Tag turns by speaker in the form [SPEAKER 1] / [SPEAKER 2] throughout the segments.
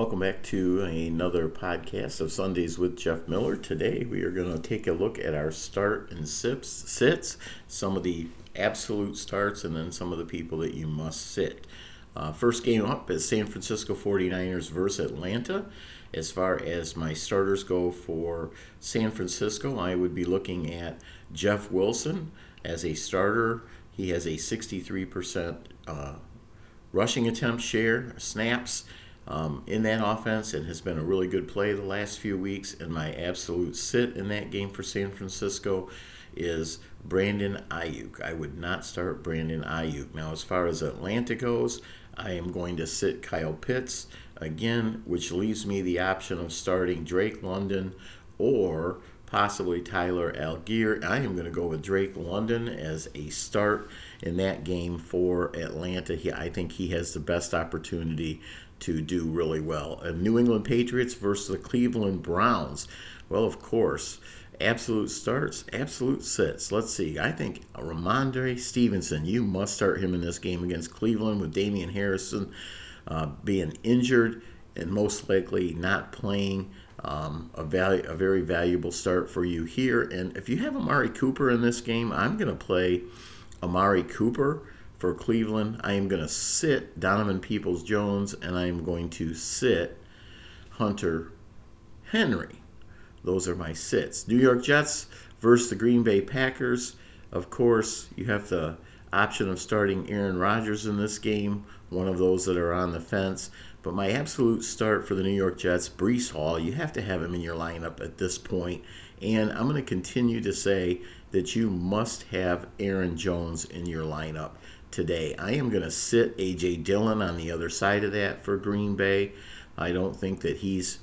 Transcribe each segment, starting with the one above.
[SPEAKER 1] Welcome back to another podcast of Sundays with Jeff Miller. Today we are going to take a look at our start and sips, sits, some of the absolute starts, and then some of the people that you must sit. Uh, first game up is San Francisco 49ers versus Atlanta. As far as my starters go for San Francisco, I would be looking at Jeff Wilson as a starter. He has a 63% uh, rushing attempt share, snaps um, in that offense and has been a really good play the last few weeks. And my absolute sit in that game for San Francisco is Brandon Aiyuk. I would not start Brandon Aiyuk. Now, as far as Atlanta goes, I am going to sit Kyle Pitts again, which leaves me the option of starting Drake London or possibly Tyler Allgeier. I am going to go with Drake London as a start in that game for Atlanta. He, I think he has the best opportunity to do really well. And New England Patriots versus the Cleveland Browns. Well, of course, absolute starts, absolute sits. Let's see. I think Rhamondre Stevenson, you must start him in this game against Cleveland with Damien Harrison uh, being injured and most likely not playing. Um, a, value, a very valuable start for you here. And if you have Amari Cooper in this game, I'm going to play Amari Cooper for Cleveland. I am going to sit Donovan Peoples Jones and I am going to sit Hunter Henry. Those are my sits. New York Jets versus the Green Bay Packers. Of course, you have the option of starting Aaron Rodgers in this game, one of those that are on the fence. But my absolute start for the New York Jets, Breece Hall, you have to have him in your lineup at this point. And I'm going to continue to say that you must have Aaron Jones in your lineup today. I am going to sit A.J. Dillon on the other side of that for Green Bay. I don't think that he's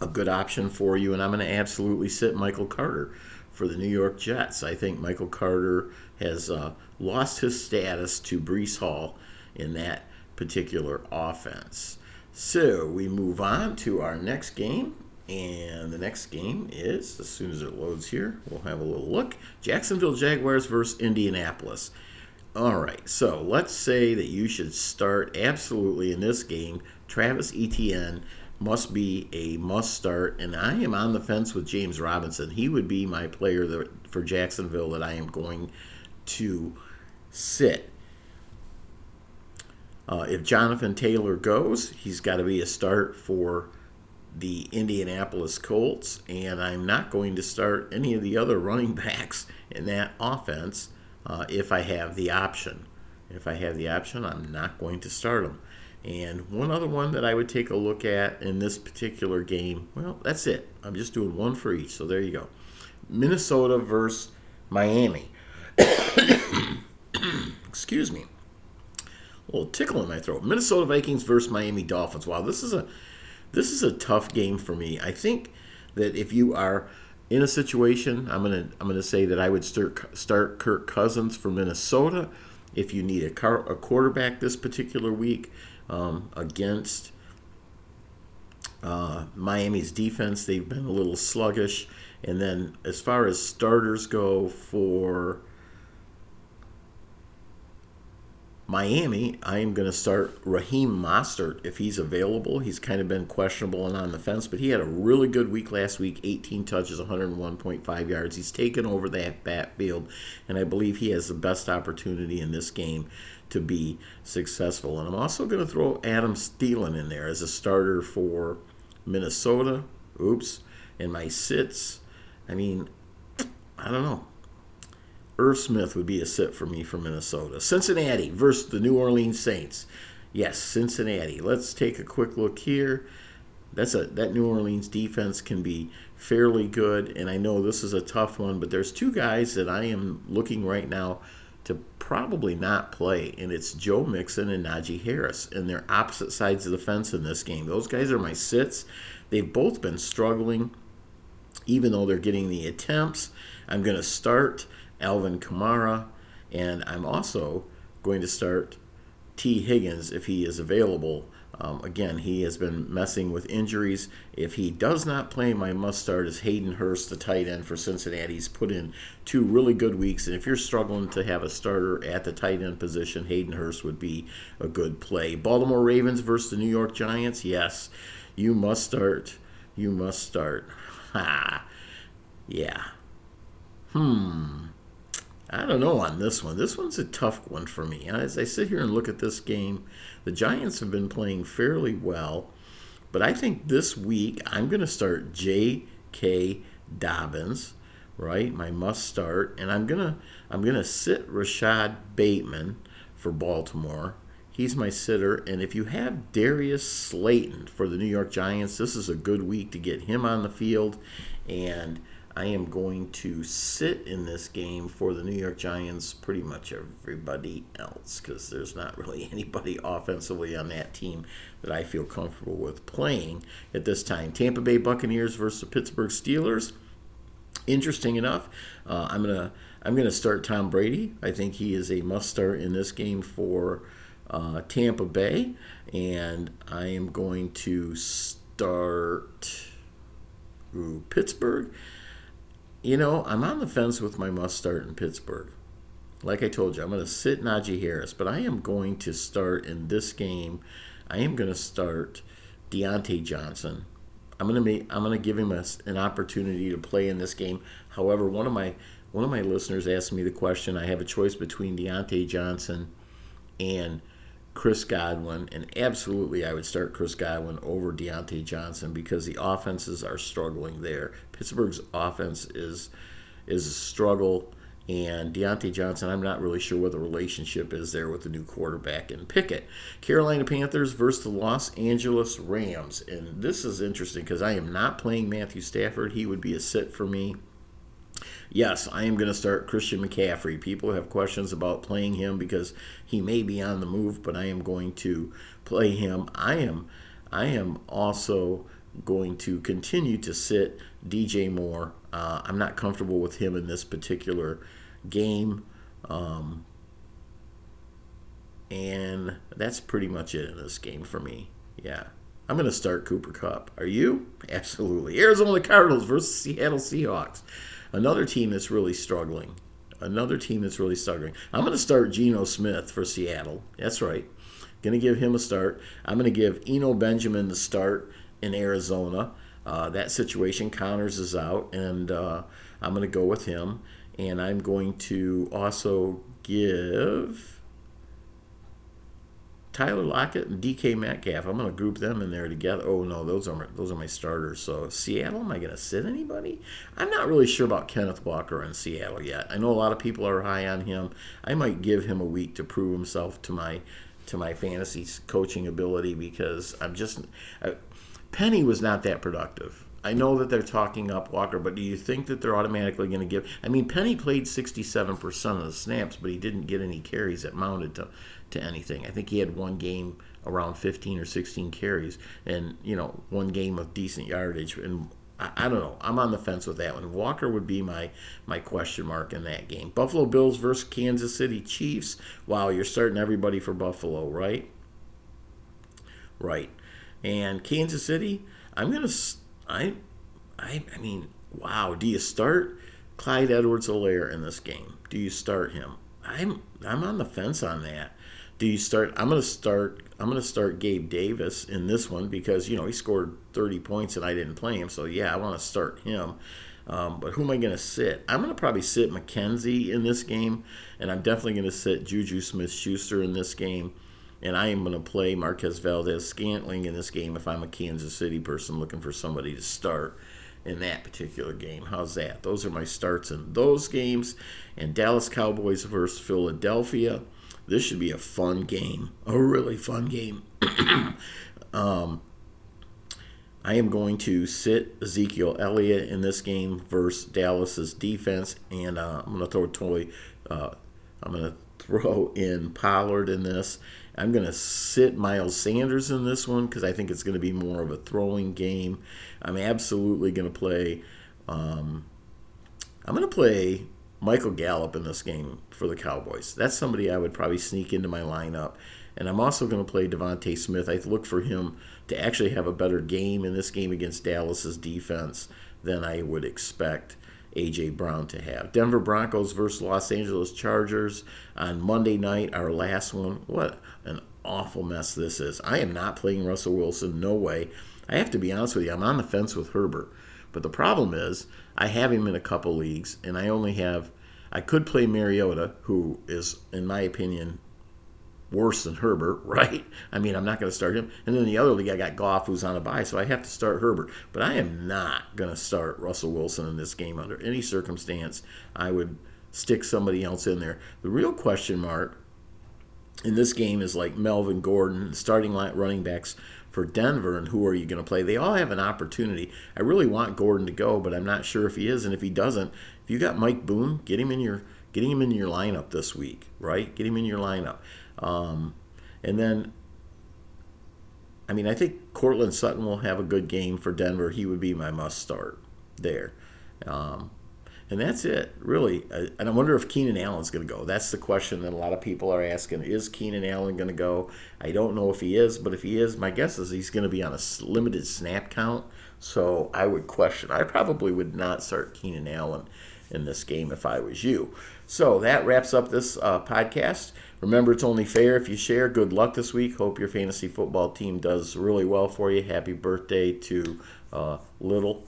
[SPEAKER 1] a good option for you, and I'm going to absolutely sit Michael Carter for the New York Jets. I think Michael Carter has uh, lost his status to Breece Hall in that particular offense. So we move on to our next game. And the next game is, as soon as it loads here, we'll have a little look. Jacksonville Jaguars versus Indianapolis. All right, so let's say that you should start absolutely in this game. Travis Etienne must be a must start, and I am on the fence with James Robinson. He would be my player that, for Jacksonville that I am going to sit. Uh, if Jonathan Taylor goes, he's got to be a start for the Indianapolis Colts, and I'm not going to start any of the other running backs in that offense uh, if I have the option. If I have the option, I'm not going to start them. And one other one that I would take a look at in this particular game, well, that's it. I'm just doing one for each. So there you go. Minnesota versus Miami. Excuse me. A little tickle in my throat. Minnesota Vikings versus Miami Dolphins. Wow, this is a this is a tough game for me. I think that if you are in a situation, I'm gonna I'm gonna say that I would start start Kirk Cousins for Minnesota if you need a, car, a quarterback this particular week um, against uh, Miami's defense. They've been a little sluggish, and then as far as starters go for Miami, I am going to start Raheem Mostert if he's available. He's kind of been questionable and on the fence, but he had a really good week last week 18 touches, 101.5 yards. He's taken over that backfield, and I believe he has the best opportunity in this game to be successful. And I'm also going to throw Adam Thielen in there as a starter for Minnesota. Oops. And my sits, I mean, I don't know. Irv Smith would be a sit for me for Minnesota. Cincinnati versus the New Orleans Saints. Yes, Cincinnati. Let's take a quick look here. That's a that New Orleans defense can be fairly good, and I know this is a tough one, but there's two guys that I am looking right now to probably not play, and it's Joe Mixon and Najee Harris, and they're opposite sides of the fence in this game. Those guys are my sits. They've both been struggling, even though they're getting the attempts. I'm going to start Alvin Kamara, and I'm also going to start Tee Higgins if he is available Um, again, he has been messing with injuries. If he does not play, my must start is Hayden Hurst, the tight end for Cincinnati. He's put in two really good weeks, and if you're struggling to have a starter at the tight end position, Hayden Hurst would be a good play. Baltimore Ravens versus the New York Giants. Yes, you must start. You must start. Ha. Yeah. Hmm. I don't know on this one. This one's a tough one for me. As I sit here and look at this game, the Giants have been playing fairly well, but I think this week I'm going to start J.K. Dobbins, right? My must start, and I'm gonna I'm gonna sit Rashod Bateman for Baltimore. He's my sitter, and if you have Darius Slayton for the New York Giants, this is a good week to get him on the field, and I am going to sit in this game for the New York Giants, pretty much everybody else, because there's not really anybody offensively on that team that I feel comfortable with playing at this time. Tampa Bay Buccaneers versus the Pittsburgh Steelers. Interesting enough, uh, I'm gonna I'm gonna start Tom Brady. I think he is a must start in this game for uh, Tampa Bay, and I am going to start Pittsburgh. You know, I'm on the fence with my must start in Pittsburgh. Like I told you, I'm going to sit Najee Harris, but I am going to start in this game. I am going to start Diontae Johnson. I'm going to make, I'm going to give him a, an opportunity to play in this game. However, one of my one of my listeners asked me the question. I have a choice between Diontae Johnson and Chris Godwin, and absolutely I would start Chris Godwin over Diontae Johnson because the offenses are struggling there. Pittsburgh's offense is is a struggle, and Diontae Johnson, I'm not really sure what the relationship is there with the new quarterback in Pickett. Carolina Panthers versus the Los Angeles Rams, and this is interesting because I am not playing Matthew Stafford. He would be a sit for me. Yes, I am going to start Christian McCaffrey. People have questions about playing him because he may be on the move, but I am going to play him. I am I am also going to continue to sit DJ Moore. Uh, I'm not comfortable with him in this particular game. Um, and that's pretty much it in this game for me. Yeah. I'm going to start Cooper Kupp. Are you? Absolutely. Arizona Cardinals versus Seattle Seahawks. Another team that's really struggling. Another team that's really struggling. I'm going to start Geno Smith for Seattle. That's right. Going to give him a start. I'm going to give Eno Benjamin the start in Arizona. Uh, that situation, Conner's is out, and uh, I'm going to go with him. And I'm going to also give Tyler Lockett and DK Metcalf. I'm going to group them in there together. Oh no, those are my, those are my starters. So Seattle, am I going to sit anybody? I'm not really sure about Kenneth Walker in Seattle yet. I know a lot of people are high on him. I might give him a week to prove himself to my to my fantasy coaching ability because I'm just I, Penny was not that productive. I know that they're talking up Walker, but do you think that they're automatically going to give? I mean, Penny played 67% of the snaps, but he didn't get any carries that mounted to to anything. I think he had one game around 15 or 16 carries, and you know one game of decent yardage. And I, I, don't know. I'm on the fence with that one. Walker would be my my question mark in that game. Buffalo Bills versus Kansas City Chiefs. Wow, you're starting everybody for Buffalo, right? Right. And Kansas City, I'm gonna. I, I, I mean, wow. Do you start Clyde Edwards-Helaire in this game? Do you start him? I'm I'm on the fence on that do you start i'm going to start i'm going to start gabe davis in this one because you know he scored 30 points and i didn't play him so yeah i want to start him um, but who am i going to sit i'm going to probably sit mckenzie in this game and i'm definitely going to sit juju smith schuster in this game and i am going to play marquez Valdes scantling in this game if i'm a kansas city person looking for somebody to start in that particular game. How's that? Those are my starts in those games. And Dallas Cowboys versus Philadelphia. This should be a fun game, a really fun game. um, I am going to sit Ezekiel Elliott in this game versus Dallas's defense, and uh, I'm going to throw totally. Uh, I'm going to throw in Pollard in this. I'm going to sit Miles Sanders in this one because I think it's going to be more of a throwing game. I'm absolutely going to play. Um, I'm going to play Michael Gallup in this game for the Cowboys. That's somebody I would probably sneak into my lineup And I'm also going to play DeVonta Smith. I look for him to actually have a better game in this game against Dallas's defense than I would expect A.J. Brown to have. Denver Broncos versus Los Angeles Chargers on Monday night, our last one. What an awful mess this is. I am not playing Russell Wilson, no way. I have to be honest with you, I'm on the fence with Herbert. But the problem is, I have him in a couple leagues, and I only have. I could play Mariota, who is, in my opinion, worse than Herbert, right? I mean, I'm not going to start him. And then the other league, I got Goff, who's on a bye, so I have to start Herbert. But I am not going to start Russell Wilson in this game under any circumstance. I would stick somebody else in there. The real question mark in this game is like Melvin Gordon, starting running backs for Denver, and who are you going to play? They all have an opportunity. I really want Gordon to go, but I'm not sure if he is. And if he doesn't, if you got Mike Boone, get him in your getting him in your lineup this week, right? Get him in your lineup. Um, and then, I mean, I think Courtland Sutton will have a good game for Denver. He would be my must start there. Um, and that's it, really. And I wonder if Keenan Allen's going to go. That's the question that a lot of people are asking. Is Keenan Allen going to go? I don't know if he is, but if he is, my guess is he's going to be on a limited snap count. So I would question. I probably would not start Keenan Allen in this game if I was you. So that wraps up this uh, podcast. Remember, it's only fair if you share. Good luck this week. Hope your fantasy football team does really well for you. Happy birthday to uh, Little.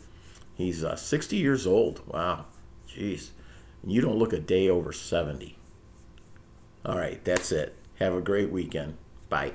[SPEAKER 1] He's uh, 60 years old. Wow. Jeez. You don't look a day over 70. All right, that's it. Have a great weekend. Bye.